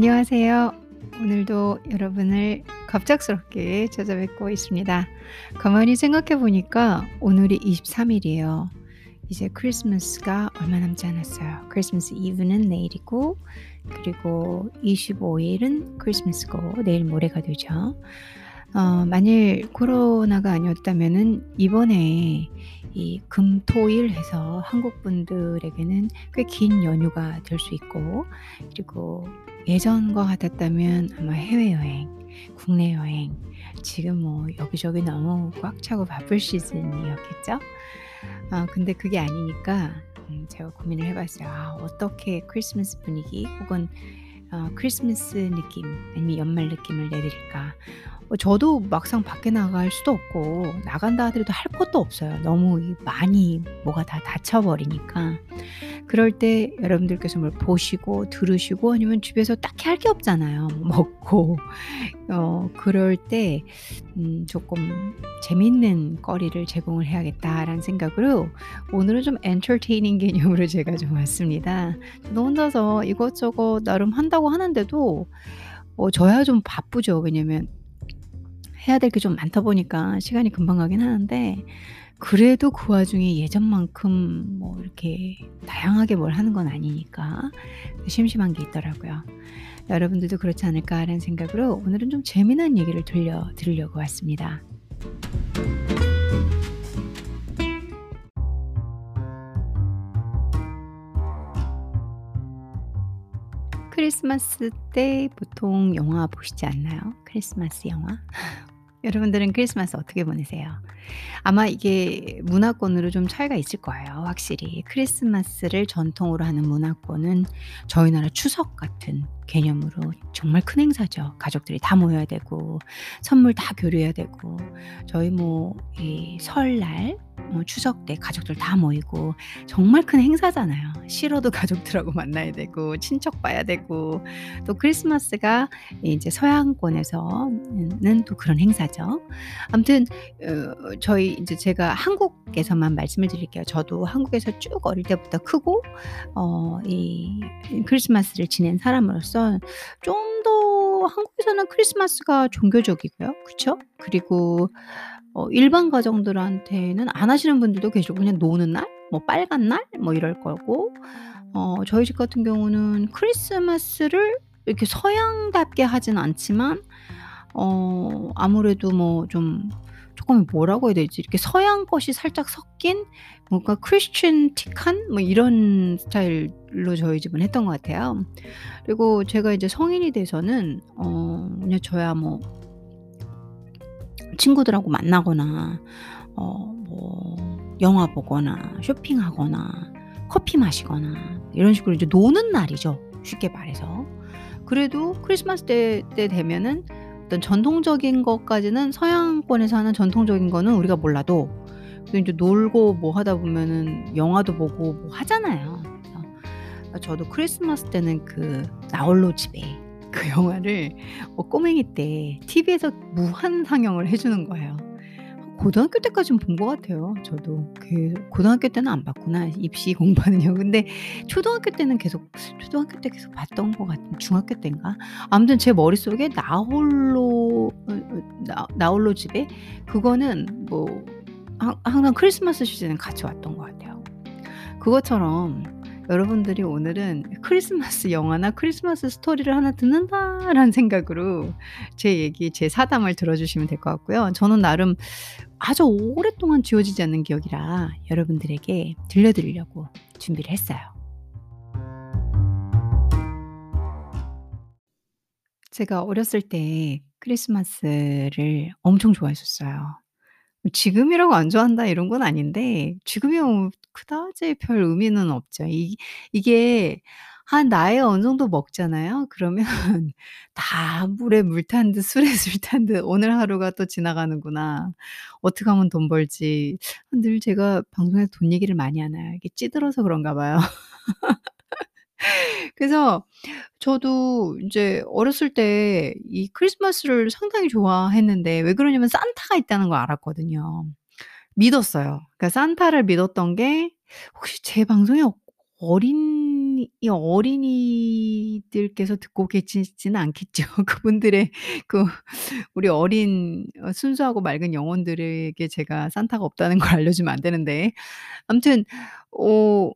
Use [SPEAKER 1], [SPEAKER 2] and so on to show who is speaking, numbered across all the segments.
[SPEAKER 1] 안녕하세요. 오늘도 여러분을 갑작스럽게 찾아뵙고 있습니다. 가만히 생각해 보니까 오늘이 23일이에요. 이제 크리스마스가 얼마 남지 않았어요. 크리스마스 이브는 내일이고, 그리고 25일은 크리스마스고, 내일 모레가 되죠. 어, 만일 코로나가 아니었다면은 이번에 이 금토일 해서 한국 분들에게는 꽤 긴 연휴가 될 수 있고, 그리고 예전과 같았다면 아마 해외여행, 국내 여행, 지금 뭐 여기저기 너무 꽉 차고 바쁠 시즌이었겠죠? 아, 근데 그게 아니니까 음, 제가 고민을 해봤어요. 아, 어떻게 크리스마스 분위기 혹은 어, 크리스마스 느낌 아니면 연말 느낌을 내드릴까? 어, 저도 막상 밖에 나갈 수도 없고 나간다 하더라도 할 것도 없어요. 너무 많이 뭐가 다 닫혀버리니까. 그럴 때 여러분들께서 뭘 보시고 들으시고 아니면 집에서 딱히 할 게 없잖아요. 뭐 먹고 어, 그럴 때 음, 조금 재밌는 거리를 제공을 해야겠다라는 생각으로 오늘은 좀 엔터테이닝 개념으로 제가 좀 왔습니다. 저도 혼자서 이것저것 나름 한다고 하는데도 어, 저야 좀 바쁘죠. 왜냐면 해야 될 게 좀 많다 보니까 시간이 금방 가긴 하는데 그래도 그 와중에 예전만큼 뭐 이렇게 다양하게 뭘 하는 건 아니니까 심심한 게 있더라고요. 여러분들도 그렇지 않을까라는 생각으로 오늘은 좀 재미난 얘기를 들려 드리려고 왔습니다. 크리스마스 때 보통 영화 보시지 않나요? 크리스마스 영화? 여러분들은 크리스마스 어떻게 보내세요? 아마 이게 문화권으로 좀 차이가 있을 거예요. 확실히 크리스마스를 전통으로 하는 문화권은 저희 나라 추석 같은 개념으로 정말 큰 행사죠. 가족들이 다 모여야 되고 선물 다 교류해야 되고 저희 뭐 이 설날 뭐 추석 때 가족들 다 모이고 정말 큰 행사잖아요. 싫어도 가족들하고 만나야 되고 친척 봐야 되고 또 크리스마스가 이제 서양권에서는 또 그런 행사죠. 아무튼 어, 저희 이제 제가 한국에서만 말씀을 드릴게요. 저도 한국에서 쭉 어릴 때부터 크고 어, 이 크리스마스를 지낸 사람으로서 좀 더 한국에서는 크리스마스가 종교적이고요. 그렇죠? 그리고 어, 일반 가정들한테는 안 하시는 분들도 계시고 그냥 노는 날, 뭐 빨간 날, 뭐 이럴 거고 어, 저희 집 같은 경우는 크리스마스를 이렇게 서양답게 하진 않지만 어, 아무래도 뭐 좀 조금 뭐라고 해야 되지? 이렇게 서양 것이 살짝 섞인 뭔가 크리스천틱한 뭐 이런 스타일로 저희 집은 했던 것 같아요. 그리고 제가 이제 성인이 돼서는 어 그냥 저야 뭐 친구들하고 만나거나 어 뭐 영화 보거나 쇼핑하거나 커피 마시거나 이런 식으로 이제 노는 날이죠. 쉽게 말해서. 그래도 크리스마스 때, 때 되면은 어떤 전통적인 것까지는 서양권에서 하는 전통적인 거는 우리가 몰라도 이제 놀고 뭐 하다 보면은 영화도 보고 뭐 하잖아요. 저도 크리스마스 때는 그 나홀로 집에 그 영화를 뭐 꼬맹이 때 TV에서 무한 상영을 해주는 거예요. 고등학교 때까지는 본 것 같아요. 저도 그 고등학교 때는 안 봤구나 입시 공부하느냐고. 근데 초등학교 때는 계속 초등학교 때 계속 봤던 것 같은 중학교 때인가. 아무튼 제 머릿속에 나홀로 어, 어, 나, 나홀로 집에 그거는 뭐 항상 크리스마스 시즌에 같이 왔던 것 같아요. 그것처럼 여러분들이 오늘은 크리스마스 영화나 크리스마스 스토리를 하나 듣는다라는 생각으로 제 얘기, 제 사담을 들어주시면 될 것 같고요. 저는 나름 아주 오랫동안 지워지지 않는 기억이라 여러분들에게 들려드리려고 준비를 했어요. 제가 어렸을 때 크리스마스를 엄청 좋아했었어요. 지금이라고 안 좋아한다 이런 건 아닌데 지금이면 그다지 별 의미는 없죠. 이 이게 한 나이가 어느 정도 먹잖아요. 그러면 다 물에 물 탄 듯 술에 술 탄 듯 '오늘 하루가 또 지나가는구나. 어떻게 하면 돈 벌지.' 늘 제가 방송에서 돈 얘기를 많이 하나요? 이게 찌들어서 그런가 봐요. 그래서 저도 인제 어렸을 때 이 크리스마스를 상당히 좋아했는데 왜 그러냐면 산타가 있다는 걸 알았거든요. 믿었어요. 그러니까 산타를 믿었던 게 혹시 제 방송에 어린 어린이 이 어린이들께서 듣고 계시지는 않겠죠. 그분들의 그 우리 어린 어 순수하고 맑은 영혼들에게 제가 산타가 없다는 걸 알려주면 안 되는데 아무튼 어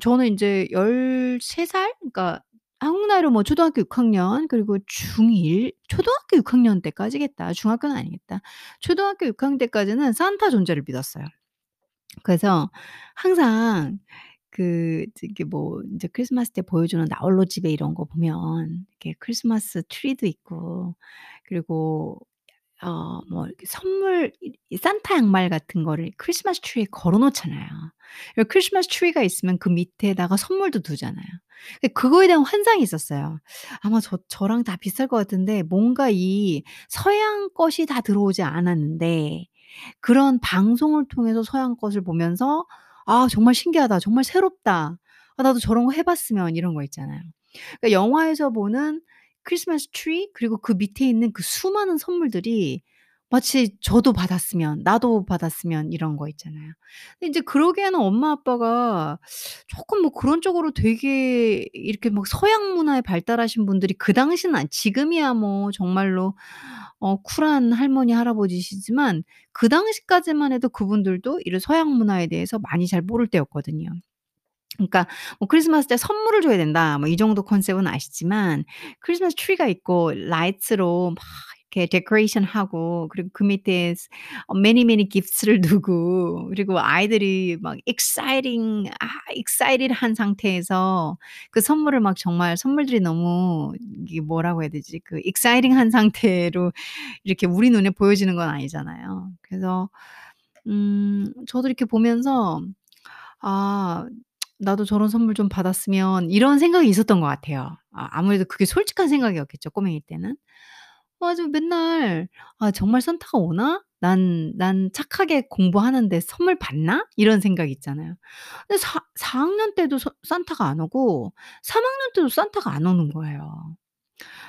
[SPEAKER 1] 저는 인제 13 살 그러니까 한국 나이로 뭐 초등학교 6 학년 그리고 중1 초등학교 6 학년 때까지겠다. 중학교는 아니겠다. 초등학교 6 학년 때까지는 산타 존재를 믿었어요. 그래서 항상 그 저기 뭐 인제 크리스마스 때 보여주는 나홀로 집에 이런 거 보면 이렇게 크리스마스 트리도 있고 그리고 어 뭐 이렇게 선물 산타 양말 같은 거를 크리스마스 트리에 걸어 놓잖아요. 그 크리스마스 트리가 있으면 그 밑에다가 선물도 두잖아요. 근데 그거에 대한 환상이 있었어요. 아마 저 저랑 다 비슷할 것 같은데 뭔가 이 서양 것이 다 들어오지 않았는데 그런 방송을 통해서 서양 것을 보면서 ' 아 정말 신기하다. 정말 새롭다. 아 나도 저런 거 해 봤으면.' 이런 거 있잖아요. 그러니까 영화에서 보는 크리스마스 트리 그리고 그 밑에 있는 그 수많은 선물들이 마치 '저도 받았으면. 나도 받았으면.' 이런 거 있잖아요. 근데 인제 그러기에는 엄마 아빠가 쪼끔 뭐 그런 쪽으로 되게 이렇게 막 서양 문화에 발달하신 분들이 그 당시는 지금이야 뭐 정말로 어 쿨한 할머니, 할아버지시지만 그 당시까지만 해도 그분들도 이런 서양 문화에 대해서 많이 잘 모를 때였거든요. 그러니까 뭐 '크리스마스 때 선물을 줘야 된다.' 뭐 이 정도 컨셉은 아시지만 크리스마스 트리가 있고 light로 막 이렇게 decoration 하고 그리고 그 밑에 스어 many many gifts를 두고 그리고 아이들이 막 exciting 아 excited한 상태에서 그 선물을 막 정말 선물들이 너무 이게 뭐라고 해야 되지? 그 exciting한 상태로 이렇게 우리 눈에 보여지는 건 아니잖아요. 그래서 음 저도 이렇게 보면서 '아 나도 저런 선물 좀 받았으면.' 이런 생각이 있었던 것 같아요. 아 아무래도 그게 솔직한 생각이었겠죠 꼬맹이 때는. 가지고 맨날 '아 정말 산타가 오나? 난 난 착하게 공부하는데 선물 받나?' 이런 생각 있잖아요. 근데 사 4 학년 때도 서 산타가 안 오고 3 학년 때도 산타가 안 오는 거예요.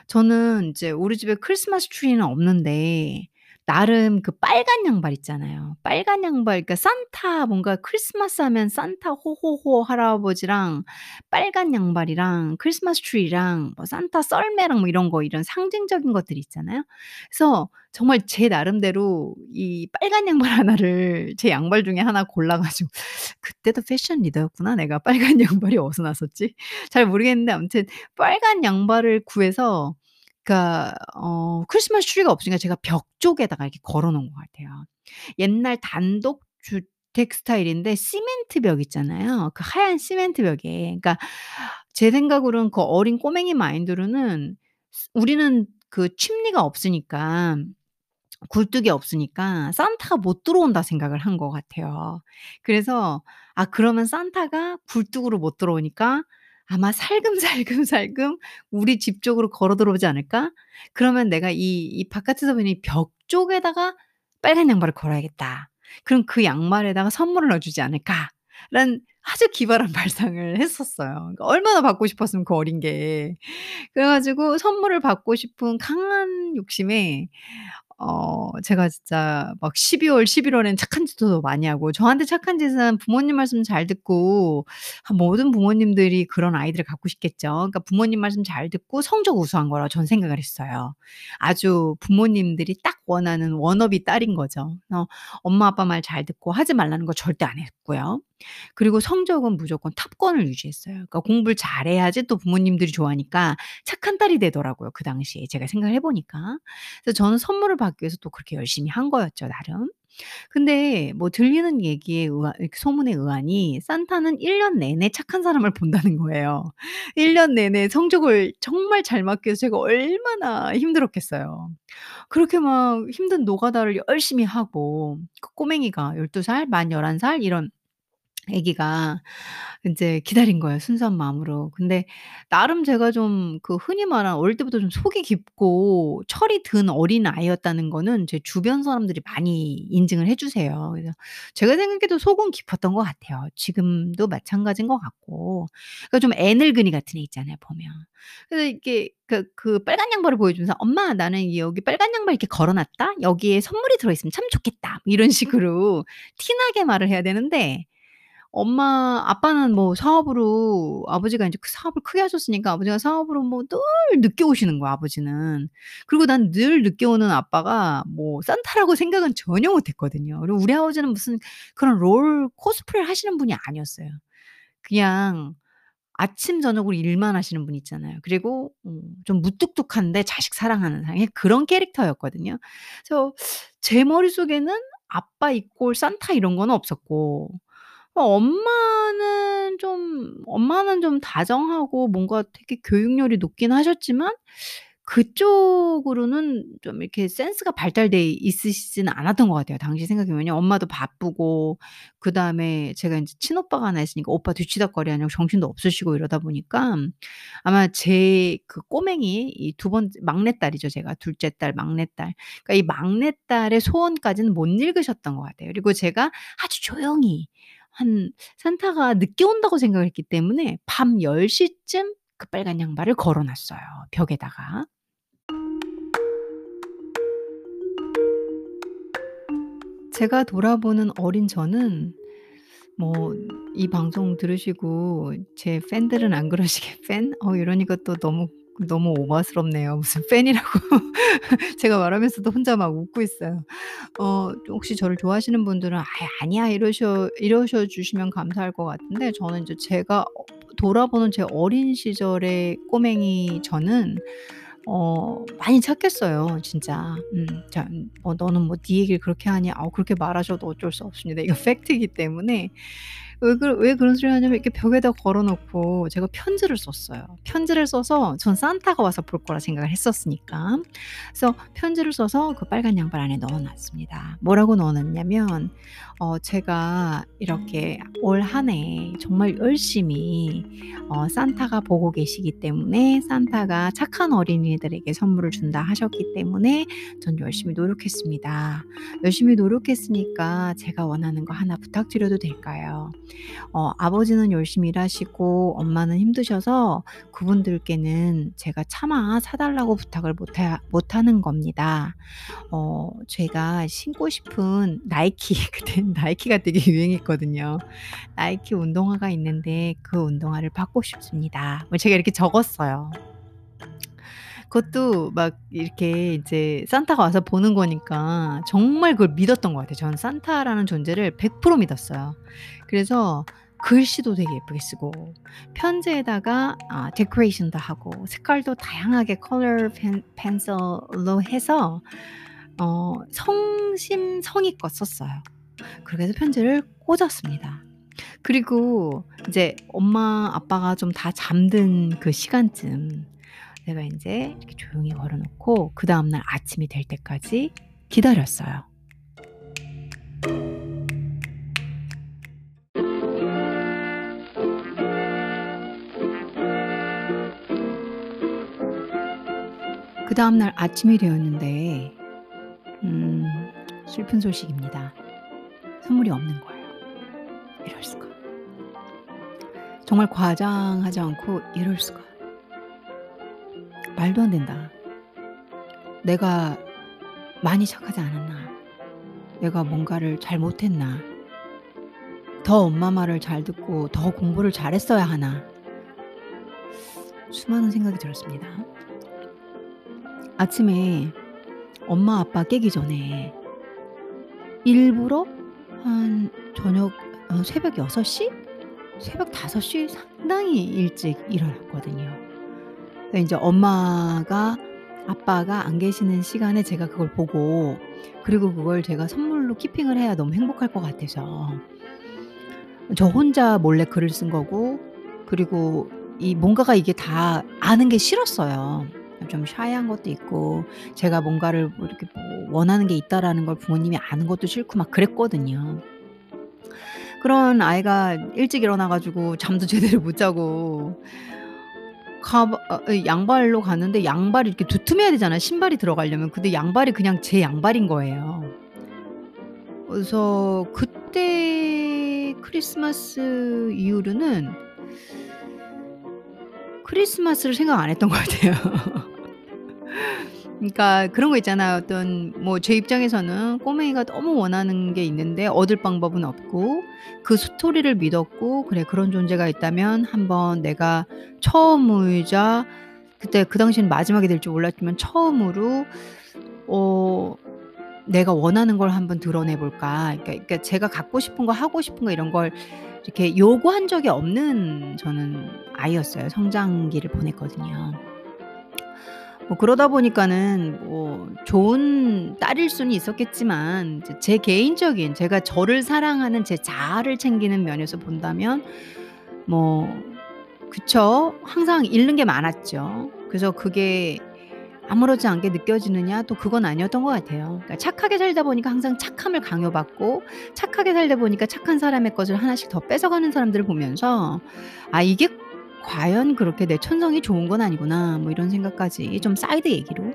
[SPEAKER 1] 저는 인제 우리 집에 크리스마스 트리는 없는데 나름 그 빨간 양말 있잖아요. 빨간 양말 그러니까 산타 뭔가 크리스마스 하면 산타 호호호 할아버지랑 빨간 양말이랑 크리스마스 트리랑 뭐 산타 썰매랑 뭐 이런 거 이런 상징적인 것들이 있잖아요. 그래서 정말 제 나름대로 이 빨간 양말 하나를 제 양말 중에 하나 골라 가지고 그때도 패션 리더였구나 내가. 빨간 양말이 어디서 났었지? 잘 모르겠는데 아무튼 빨간 양말을 구해서 그러니까 어 크리스마스 트리가 없으니까 제가 벽 쪽에다가 이렇게 걸어 놓은 것 같아요. 옛날 단독 주택 스타일인데 시멘트 벽 있잖아요. 그 하얀 시멘트 벽에. 그러니까 제 생각으로는 그 어린 꼬맹이 mind로는 스 우리는 그 chimney가 없으니까 굴뚝이 없으니까 '산타가 못 들어온다.' 생각을 한 것 같아요. 그래서 '아 그러면 산타가 굴뚝으로 못 들어오니까 아마 살금살금살금 우리 집 쪽으로 걸어 들어오지 않을까? 그러면 내가 이 이 바깥에서 이벽 쪽에다가 빨간 양말을 걸어야겠다. 그럼 그 양말에다가 선물을 넣어 주지 않을까?'라는 아주 기발한 발상을 했었어요. 그러니까 얼마나 받고 싶었으면 그 어린 게. 그래 가지고 선물을 받고 싶은 강한 욕심에 어 제가 진짜 막 12 월, 11 월에는 착한 짓도 많이 하고 저한테 착한 짓은 부모님 말씀 잘 듣고 아 모든 부모님들이 그런 아이들을 갖고 싶겠죠. 그러니까 부모님 말씀 잘 듣고 성적 우수한 거라고 저는 생각을 했어요. 아주 부모님들이 딱 원하는 워너비 딸인 거죠. 어 엄마 아빠 말 잘 듣고 하지 말라는 거 절대 안 했고요. 그리고 성적은 무조건 탑권을 유지했어요. 그러니까 공부를 잘해야지 또 부모님들이 좋아하니까 착한 딸이 되더라고요 그 당시에 제가 생각을 해 보니까. 그래서 저는 선물을 받기 위해서 또 그렇게 열심히 한 거였죠 나름. 근데 뭐 들리는 얘기에 이렇게 소문에 의하니 산타는 1년 내내 착한 사람을 본다는 거예요. 1년 내내 성적을 정말 잘 맞기 위해서 제가 얼마나 힘들었겠어요. 그렇게 막 힘든 노가다를 열심히 하고 그 꼬맹이가 12 살, 만 11살 이런 아기가 인제 기다린 거예요 순수한 마음으로. 근데 나름 제가 좀 그 흔히 말하는 어릴 때부터 좀 속이 깊고 철이 든 어린아이였다는 거는 제 주변 사람들이 많이 인증을 해 주세요. 그래서 제가 생각해도 속은 깊었던 것 같아요. 지금도 마찬가지인 것 같고. 그러니까 좀 애늙은이 같은 애 있잖아요 보면. 그래서 이렇게 그 그 빨간 양말을 보여주면서 "엄마 나는 여기 빨간 양말 이렇게 걸어 놨다. 여기에 선물이 들어 있으면 참 좋겠다." 뭐 이런 식으로 티 나게 말을 해야 되는데 엄마 아빠는 뭐 사업으로 아버지가 인제 그 사업을 크게 하셨으니까 아버지가 사업으로 뭐 늘 늦게 오시는 거야 아버지는. 그리고 난 늘 늦게 오는 아빠가 뭐 산타라고 생각은 전혀 못 했거든요. 그리고 우리 아버지는 무슨 그런 롤 코스프레를 하시는 분이 아니었어요. 그냥 아침 저녁으로 일만 하시는 분 있잖아요. 그리고 음좀 무뚝뚝한데 자식 사랑하는 사람 그런 캐릭터였거든요. 그래서 제 머릿속에는 아빠 이꼴 산타 이런 거는 없었고 어 엄마는 좀 엄마는 좀 다정하고 뭔가 되게 교육열이 높긴 하셨지만 그쪽으로는 좀 이렇게 센스가 발달돼 있으시지는 않았던 것 같아요 당시 생각해 보면요. 엄마도 바쁘고 그다음에 제가 인제 친오빠가 하나 있으니까 오빠 뒤치다꺼리 하느라고 정신도 없으시고 이러다 보니까 아마 제 그 꼬맹이 이두 번째 막내딸이죠 제가. 둘째 딸, 막내딸. 그러니까 이 막내딸의 소원까지는 못 읽으셨던 것 같아요. 그리고 제가 아주 조용히 한 산타가 늦게 온다고 생각을 했기 때문에 밤 10 시쯤 그 빨간 양말을 걸어 놨어요 벽에다가. 제가 돌아보는 어린 저는 뭐 이 방송 들으시고 제 팬들은 안 그러시게 팬? 어 이러니까 또 너무 너무 오바스럽네요. 무슨 팬이라고 제가 말하면서도 혼자 막 웃고 있어요. 어 혹시 저를 좋아하시는 분들은 "아이 아니야." 이러셔 이러셔 주시면 감사할 것 같은데 저는 이제 제가 어 돌아보는 제 어린 시절의 꼬맹이 저는 어 많이 착했어요 진짜. 음자어 "너는 뭐 네 얘기를 그렇게 하냐." 어 그렇게 말하셔도 어쩔 수 없습니다. 이거 팩트이기 때문에. 왜 그 왜 그런 소리를 하냐면 이렇게 벽에다 걸어 놓고 제가 편지를 썼어요. 편지를 써서 전 산타가 와서 볼 거라 생각을 했었으니까. 그래서 편지를 써서 그 빨간 양말 안에 넣어 놨습니다. 뭐라고 넣어 놨냐면 어 제가 이렇게 올 한 해 정말 열심히 어 산타가 보고 계시기 때문에 산타가 "착한 어린이들에게 선물을 준다." 하셨기 때문에 전 열심히 노력했습니다. 열심히 노력했으니까 제가 원하는 거 하나 부탁드려도 될까요? 어 아버지는 열심히 일하시고 엄마는 힘드셔서 그분들께는 제가 차마 사 달라고 부탁을 못하 못 하는 겁니다. 어 제가 신고 싶은 나이키 그땐 나이키가 되게 유행했거든요. 나이키 운동화가 있는데 그 운동화를 받고 싶습니다. 뭐 제가 이렇게 적었어요. 그것도 막 이렇게 이제 산타가 와서 보는 거니까 정말 그걸 믿었던 것 같아요. 저는 산타라는 존재를 100% 믿었어요. 그래서 글씨도 되게 예쁘게 쓰고 편지에다가 아 데코레이션도 하고 색깔도 다양하게 컬러 펜 펜슬로 해서 어 성심 성의껏 썼어요. 그렇게 해서 편지를 꽂았습니다. 그리고 이제 엄마 아빠가 좀 다 잠든 그 시간쯤 제가 인제 이렇게 조용히 걸어 놓고 그 다음 날 아침이 될 때까지 기다렸어요. 그 다음 날 아침이 되었는데 음 슬픈 소식입니다. 선물이 없는 거예요. 이럴 수가. 정말 과장하지 않고 이럴 수가. 말도 안 된다. 내가 많이 착하지 않았나? 내가 뭔가를 잘 못했나? 더 엄마 말을 잘 듣고 더 공부를 잘했어야 하나? 수많은 생각이 들었습니다. 아침에 엄마 아빠 깨기 전에 일부러 한 저녁 어 새벽 6 시? 새벽 5시 상당히 일찍 일어났거든요. 그 인제 엄마가 아빠가 안 계시는 시간에 제가 그걸 보고 그리고 그걸 제가 선물로 키핑을 해야 너무 행복할 것 같아서 저 혼자 몰래 글을 쓴 거고 그리고 이 뭔가가 이게 다 아는 게 싫었어요. 좀 shy한 것도 있고 제가 뭔가를 뭐 이렇게 뭐 원하는 게 있다라는 걸 부모님이 아는 것도 싫고 막 그랬거든요. 그런 아이가 일찍 일어나 가지고 잠도 제대로 못 자고 가바 어이 양발로 갔는데 양발이 이렇게 두툼해야 되잖아요 신발이 들어가려면. 근데 양발이 그냥 제 양발인 거예요. 그래서 그때 크리스마스 이후로는 크리스마스를 생각 안 했던 것 같아요. 그러니까 그런 거 있잖아요. 어떤 뭐 제 입장에서는 꼬맹이가 너무 원하는 게 있는데 얻을 방법은 없고 그 스토리를 믿었고 그래 그런 존재가 있다면 한번 내가 처음이자 그때 그 당시엔 마지막이 될 줄 몰랐지만 처음으로 어 '내가 원하는 걸 한번 드러내 볼까.' 그러니까 그러니까 제가 갖고 싶은 거 하고 싶은 거 이런 걸 이렇게 요구한 적이 없는 저는 아이였어요. 성장기를 보냈거든요. 뭐 그러다 보니까는 뭐 좋은 딸일 수는 있었겠지만 제 개인적인 제가 저를 사랑하는 제 자아를 챙기는 면에서 본다면 뭐 그쵸. 항상 잃는 게 많았죠. 그래서 그게 아무렇지 않게 느껴지느냐 또 그건 아니었던 것 같아요. 그러니까 착하게 살다 보니까 항상 착함을 강요받고 착하게 살다 보니까 착한 사람의 것을 하나씩 더 뺏어가는 사람들을 보면서 '아 이게 과연 그렇게 내 천성이 좋은 건 아니구나.' 뭐 이런 생각까지 좀 사이드 얘기로.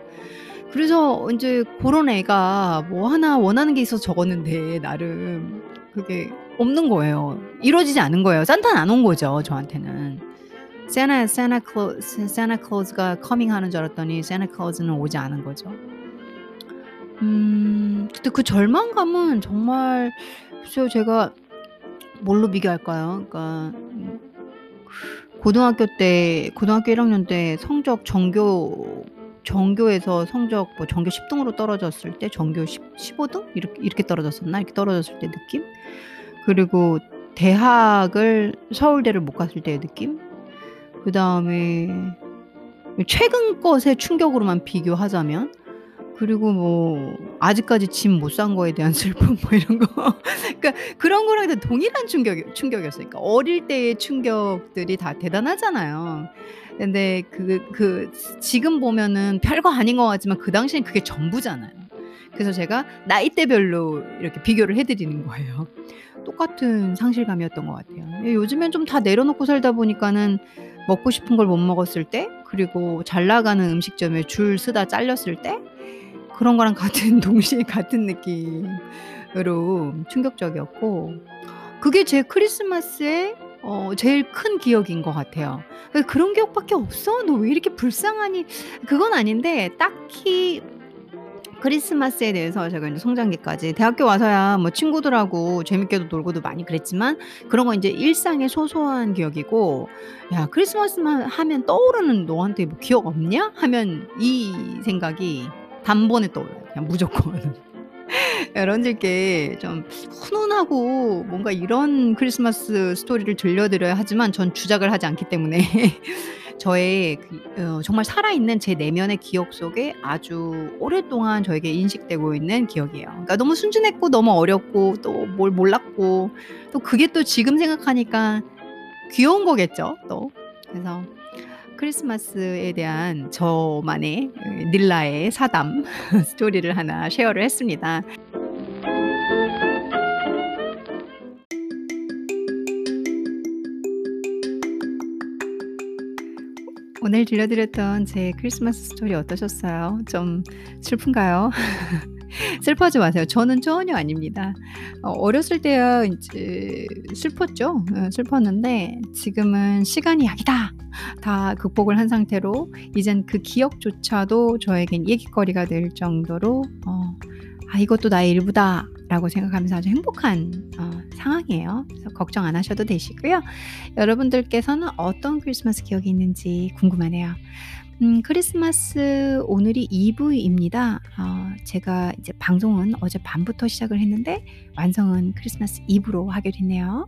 [SPEAKER 1] 그래서 인제 고런 애가 뭐 하나 원하는 게 있어서 적었는데 나름 그게 없는 거예요. 이루어지지 않은 거예요. 산타는 안 온 거죠 저한테는. 세나 세나 클로 세나 클로즈가 커밍하는 줄 알았더니 세나 클로즈는 오지 않은 거죠. 음 근데 그 절망감은 정말 글쎄요 제가 뭘로 비교할까요? 그러니까 음 고등학교 때 고등학교 1 학년 때 성적 전교 전교에서 성적 뭐 전교 10 등으로 떨어졌을 때 전교 10 15등 이렇게 이렇게 떨어졌었나? 이렇게 떨어졌을 때 느낌? 그리고 대학을 서울대를 못 갔을 때의 느낌? 그 다음에 최근 것의 충격으로만 비교하자면 그리고 뭐 아직까지 집 못 산 거에 대한 슬픔 뭐 이런 거. 그러니까 그런 거랑 다 동일한 충격이 충격이었어요. 그러니까 어릴 때의 충격들이 다 대단하잖아요. 근데 그그 지금 보면은 별거 아닌 것 같지만 그 당시엔 그게 전부잖아요. 그래서 제가 나이대별로 이렇게 비교를 해 드리는 거예요. 똑같은 상실감이었던 것 같아요. 예 요즘엔 좀 다 내려놓고 살다 보니까는 먹고 싶은 걸 못 먹었을 때 그리고 잘 나가는 음식점에 줄 서다 잘렸을 때 그런 거랑 같은 동시에 같은 느낌으로 충격적이었고 그게 제 크리스마스의 어 제일 큰 기억인 것 같아요. 그 그런 기억밖에 없어? 너 왜 이렇게 불쌍하니? 그건 아닌데 딱히 크리스마스에 대해서 제가 인제 성장기까지 대학교 와서야 뭐 친구들하고 재밌게도 놀고도 많이 그랬지만 그런 건 인제 일상의 소소한 기억이고 야 크리스마스만 하면 떠오르는 너한테 뭐 기억 없냐? 하면 이 생각이 단번에 떠올라요 그냥 무조건. 여러분들께 좀 훈훈하고 뭔가 이런 크리스마스 스토리를 들려드려야 하지만 전 주작을 하지 않기 때문에 저의 그 어 정말 살아있는 제 내면의 기억 속에 아주 오랫동안 저에게 인식되고 있는 기억이에요. 그러니까 너무 순진했고 너무 어렸고 또 뭘 몰랐고 또 그게 또 지금 생각하니까 귀여운 거겠죠 또. 그래서 크리스마스에 대한 저만의 그 닐라의 사담 스토리를 하나 share를 했습니다. 오늘 들려드렸던 제 크리스마스 스토리 어떠셨어요? 좀 슬픈가요? 슬퍼하지 마세요. 저는 전혀 아닙니다. 어 어렸을 때야 인제 슬펐죠. 어 슬펐는데 지금은 시간이 약이다. 다 극복을 한 상태로 이젠 그 기억조차도 저에겐 얘깃거리가 될 정도로 어 '아 이것도 나의 일부다.' 라고 생각하면서 아주 행복한 어 상황이에요. 그래서 걱정 안 하셔도 되시고요. 여러분들께서는 어떤 크리스마스 기억이 있는지 궁금하네요. 음 크리스마스 오늘이 이브입니다. 어 제가 이제 방송은 어젯밤부터 시작을 했는데 완성은 크리스마스 이브로 하게 됐네요.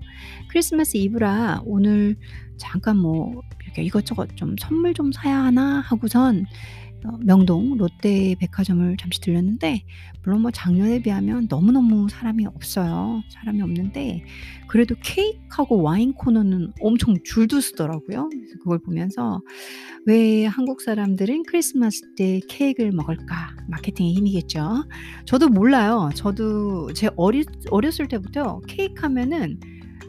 [SPEAKER 1] 크리스마스 이브라 오늘 잠깐 뭐 이렇게 '이것저것 좀 선물 좀 사야 하나?' 하고선 어 명동 롯데백화점을 잠시 들렀는데 물론 뭐 작년에 비하면 너무너무 사람이 없어요. 사람이 없는데 그래도 케이크하고 와인 코너는 엄청 줄도 서더라고요. 그래서 그걸 보면서 '왜 한국 사람들은 크리스마스 때 케이크를 먹을까?' 마케팅의 힘이겠죠. 저도 몰라요. 저도 제 어릿 어렸을 때부터 케이크 하면은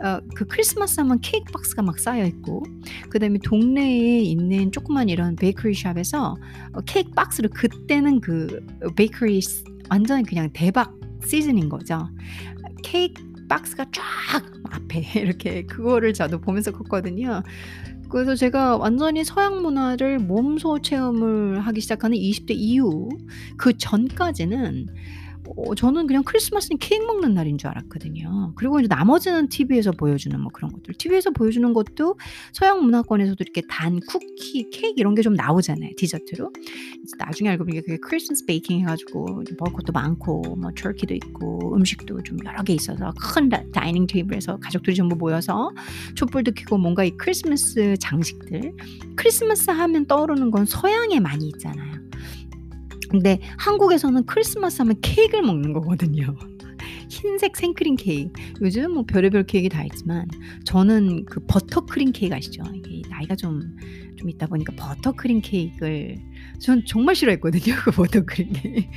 [SPEAKER 1] 어 그 크리스마스 하면 케이크 박스가 막 쌓여 있고 그다음에 동네에 있는 조그만 이런 베이커리 숍에서 어 케이크 박스를 그때는 그어 베이커리 스 완전히 그냥 대박 시즌인 거죠. 케이크 박스가 쫙 앞에 이렇게 그거를 저도 보면서 컸거든요. 그래서 제가 완전히 서양 문화를 몸소 체험을 하기 시작하는 20대 이후 그 전까지는 어 저는 그냥 크리스마스는 케이크 먹는 날인 줄 알았거든요. 그리고 이제 나머지는 TV에서 보여주는 뭐 그런 것들. TV에서 보여주는 것도 서양 문화권에서도 이렇게 단 쿠키, 케이크 이런 게 좀 나오잖아요, 디저트로. 나중에 알고 보니까 그게 크리스마스 베이킹 해가지고 먹을 것도 많고 뭐 터키도 있고 음식도 좀 여러 개 있어서 큰 다, dining 테이블에서 가족들이 전부 모여서 촛불도 켜고 뭔가 이 크리스마스 장식들 크리스마스 하면 떠오르는 건 서양에 많이 있잖아요. 근데 한국에서는 크리스마스 하면 케이크를 먹는 거거든요. 흰색 생크림 케이크. 요즘 뭐 별의별 케이크 다 있지만 저는 그 버터 크림 케이크 아시죠? 나이가 좀, 좀 있다 보니까 버터 크림 케이크를 전 정말 싫어했거든요. 그 버터 크림 케이크.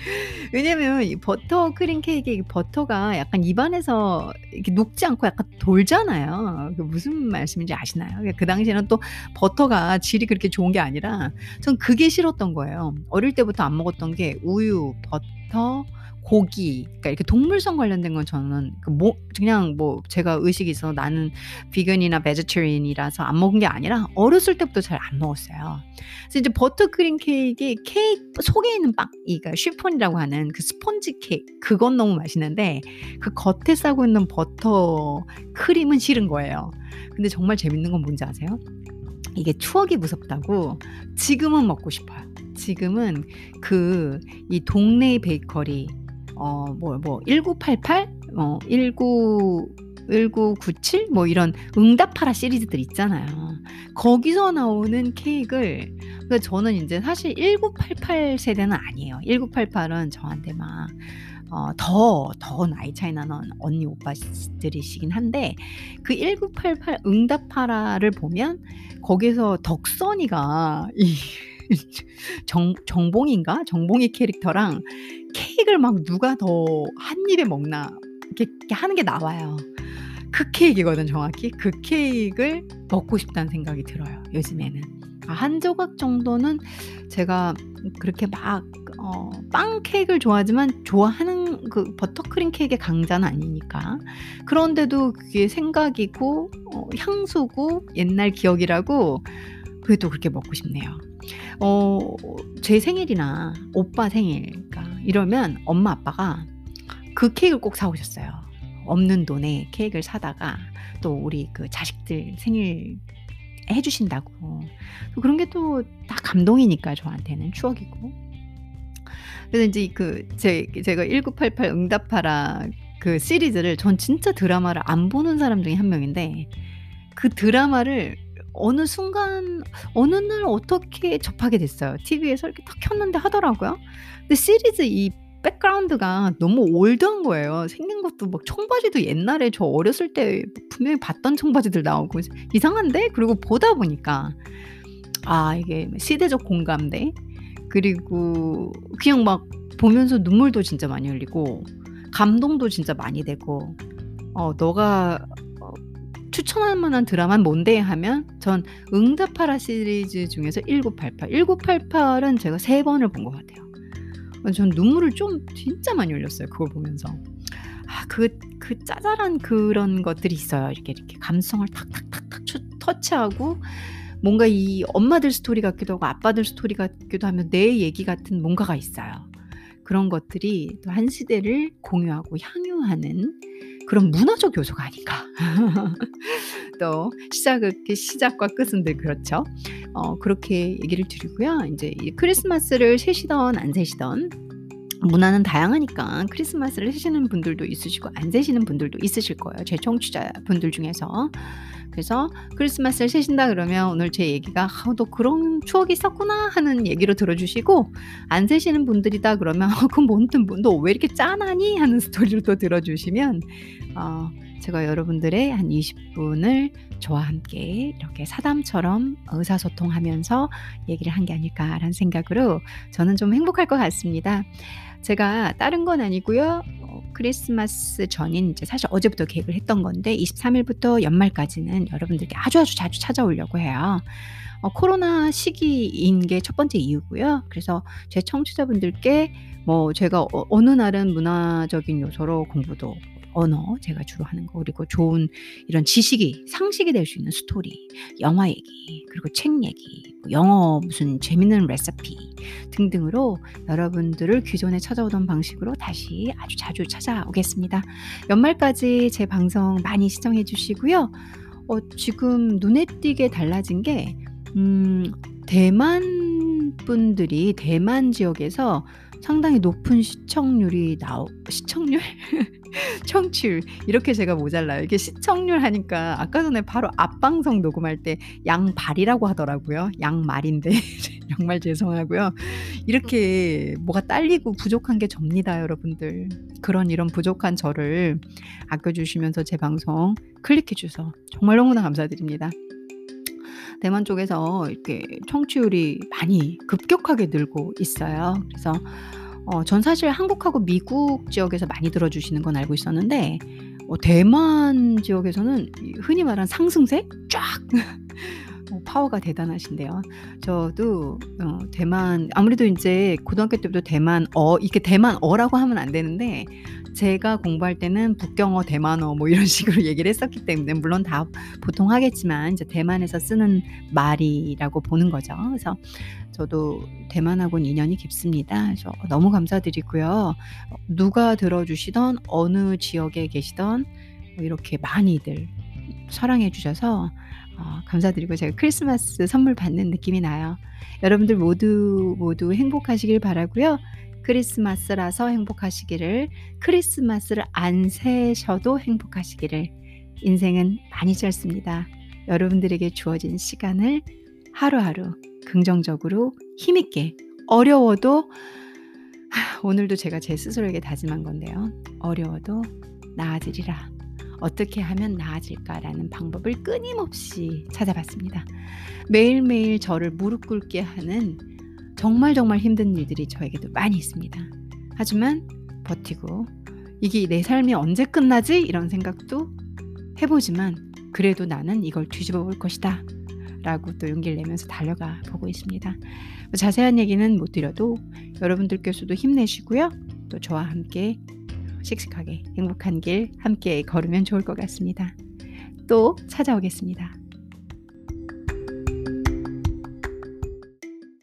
[SPEAKER 1] 왜냐면 이 버터 크림 케이크 버터가 약간 입안에서 이렇게 녹지 않고 약간 돌잖아요. 그 무슨 말씀인지 아시나요? 그러니까 그 당시에는 또 버터가 질이 그렇게 좋은 게 아니라 전 그게 싫었던 거예요. 어릴 때부터 안 먹었던 게 우유, 버터, 고기, 그러니까 이렇게 동물성 관련된 건 저는 그 뭐 그냥 뭐 제가 의식이 있어서 나는 비건이나 vegetarian이라서 안 먹은 게 아니라 어렸을 때부터 잘 안 먹었어요. 그래서 이제 버터크림 케이크이 케이크 속에 있는 빵, 그러니까 쉬폰이라고 하는 그 스펀지 케이크 그건 너무 맛있는데 그 겉에 싸고 있는 버터 크림은 싫은 거예요. 근데 정말 재밌는 건 뭔지 아세요? 이게 추억이 무섭다고 지금은 먹고 싶어요. 지금은 그 이 동네 베이커리 어, 뭐, 뭐, 1988? 어, 19, 1997? 뭐 이런 응답하라 시리즈들 있잖아요. 거기서 나오는 케이크를, 그러니까 저는 이제 사실 1988 세대는 아니에요. 1988은 저한테 막, 어, 더, 더 나이 차이 나는 언니 오빠들이시긴 한데, 그 1988 응답하라를 보면, 거기서 덕선이가, 이, 정, 정봉인가? 정봉이 캐릭터랑 케이크를 막 누가 더 한 입에 먹나 이렇게, 이렇게 하는 게 나와요. 그 케이크거든 정확히 그 케이크를 먹고 싶다는 생각이 들어요 요즘에는 아, 한 조각 정도는 제가 그렇게 막 어, 빵 케이크를 좋아하지만 좋아하는 그 버터크림 케이크의 강자는 아니니까 그런데도 그게 생각이고 어, 향수고 옛날 기억이라고 그게 또 그렇게 먹고 싶네요. 어, 제 생일이나 오빠 생일, 그러니까 이러면 엄마 아빠가 그 케이크를 꼭 사오셨어요. 없는 돈에 케이크를 사다가 또 우리 그 자식들 생일 해주신다고. 그런 게 또 다 감동이니까 저한테는 추억이고. 그래서 이제 그 제, 제가 1988 응답하라 그 시리즈를 전 진짜 드라마를 안 보는 사람 중에 한 명인데 그 드라마를 어느 순간 어느 날 어떻게 접하게 됐어요. TV에서 이렇게 딱 켰는데 하더라고요. 근데 시리즈 이 백그라운드가 너무 올드한 거예요. 생긴 것도 막 청바지도 옛날에 저 어렸을 때 분명히 봤던 청바지들 나오고 이상한데? 그리고 보다 보니까 아 이게 시대적 공감대 그리고 그냥 막 보면서 눈물도 진짜 많이 흘리고 감동도 진짜 많이 되고 어 너가 추천할 만한 드라마는 뭔데 하면 전 응답하라 시리즈 중에서 1988. 1988은 제가 세 번을 본 것 같아요. 전 눈물을 좀 진짜 많이 흘렸어요. 그걸 보면서. 아, 그, 그 짜잘한 그런 것들이 있어요. 이렇게, 이렇게 감성을 탁탁탁탁 터치하고 뭔가 이 엄마들 스토리 같기도 하고 아빠들 스토리 같기도 하면 내 얘기 같은 뭔가가 있어요. 그런 것들이 또 한 시대를 공유하고 향유하는 그런 문화적 요소가 아닌가. 또 시작 시작과 끝은 늘 그렇죠. 어, 그렇게 얘기를 드리고요. 이제 크리스마스를 세시던 안 세시던 문화는 다양하니까 크리스마스를 세시는 분들도 있으시고 안 세시는 분들도 있으실 거예요. 제 청취자 분들 중에서. 그래서 크리스마스를 세신다 그러면 오늘 제 얘기가 아, 너 그런 추억이 있었구나 하는 얘기로 들어주시고 안 세시는 분들이다 그러면 어, 그럼 뭔든 너왜 이렇게 짠하니 하는 스토리로 또 들어주시면 어, 제가 여러분들의 한 20분을 저와 함께 이렇게 사담처럼 의사소통하면서 얘기를 한 게 아닐까라는 생각으로 저는 좀 행복할 것 같습니다. 제가 다른 건 아니고요. 어, 크리스마스 전인 이제 사실 어제부터 계획을 했던 건데 23일부터 연말까지는 여러분들께 아주 아주 자주 찾아오려고 해요. 어, 코로나 시기인 게 첫 번째 이유고요. 그래서 제 청취자분들께 뭐 제가 어, 어느 날은 문화적인 요소로 공부도 언어 제가 주로 하는 거 그리고 좋은 이런 지식이 상식이 될 수 있는 스토리, 영화 얘기 그리고 책 얘기, 뭐 영어 무슨 재밌는 레시피 등등으로 여러분들을 기존에 찾아오던 방식으로 다시 아주 자주 찾아오겠습니다. 연말까지 제 방송 많이 시청해 주시고요. 어, 지금 눈에 띄게 달라진 게 음, 대만 분들이 대만 지역에서 상당히 높은 시청률이 나오 시청률? 청취율 이렇게 제가 모자라요. 이게 시청률 하니까 아까 전에 바로 앞방송 녹음할 때 양발이라고 하더라고요. 양말인데 정말 죄송하고요. 이렇게 뭐가 딸리고 부족한 게 접니다, 여러분들. 그런 이런 부족한 저를 아껴주시면서 제 방송 클릭해 주셔서 정말 너무나 감사드립니다. 대만 쪽에서 이렇게 청취율이 많이 급격하게 늘고 있어요. 그래서 어, 전 사실 한국하고 미국 지역에서 많이 들어주시는 건 알고 있었는데 어, 대만 지역에서는 흔히 말하는 상승세? 쫙! 어, 파워가 대단하신데요. 저도 어, 대만 아무래도 이제 고등학교 때부터 대만 어 이렇게 대만 어라고 하면 안 되는데 제가 공부할 때는 북경어, 대만어 뭐 이런 식으로 얘기를 했었기 때문에 물론 다 보통 하겠지만 이제 대만에서 쓰는 말이라고 보는 거죠. 그래서 저도 대만하고는 인연이 깊습니다. 그래서 너무 감사드리고요. 누가 들어주시던 어느 지역에 계시던 뭐 이렇게 많이들 사랑해 주셔서 어, 감사드리고 제가 크리스마스 선물 받는 느낌이 나요. 여러분들 모두 모두 행복하시길 바라고요. 크리스마스라서 행복하시기를, 크리스마스를 안 세셔도 행복하시기를. 인생은 많이 짧습니다. 여러분들에게 주어진 시간을 하루하루 긍정적으로 힘있게 어려워도 하, 오늘도 제가 제 스스로에게 다짐한 건데요. 어려워도 나아지리라. 어떻게 하면 나아질까라는 방법을 끊임없이 찾아봤습니다. 매일매일 저를 무릎 꿇게 하는 정말 정말 힘든 일들이 저에게도 많이 있습니다. 하지만 버티고 이게 내 삶이 언제 끝나지? 이런 생각도 해보지만 그래도 나는 이걸 뒤집어 볼 것이다. 라고 또 용기를 내면서 달려가 보고 있습니다. 뭐 자세한 얘기는 못 드려도 여러분들께서도 힘내시고요. 또 저와 함께 씩씩하게 행복한 길 함께 걸으면 좋을 것 같습니다. 또 찾아오겠습니다.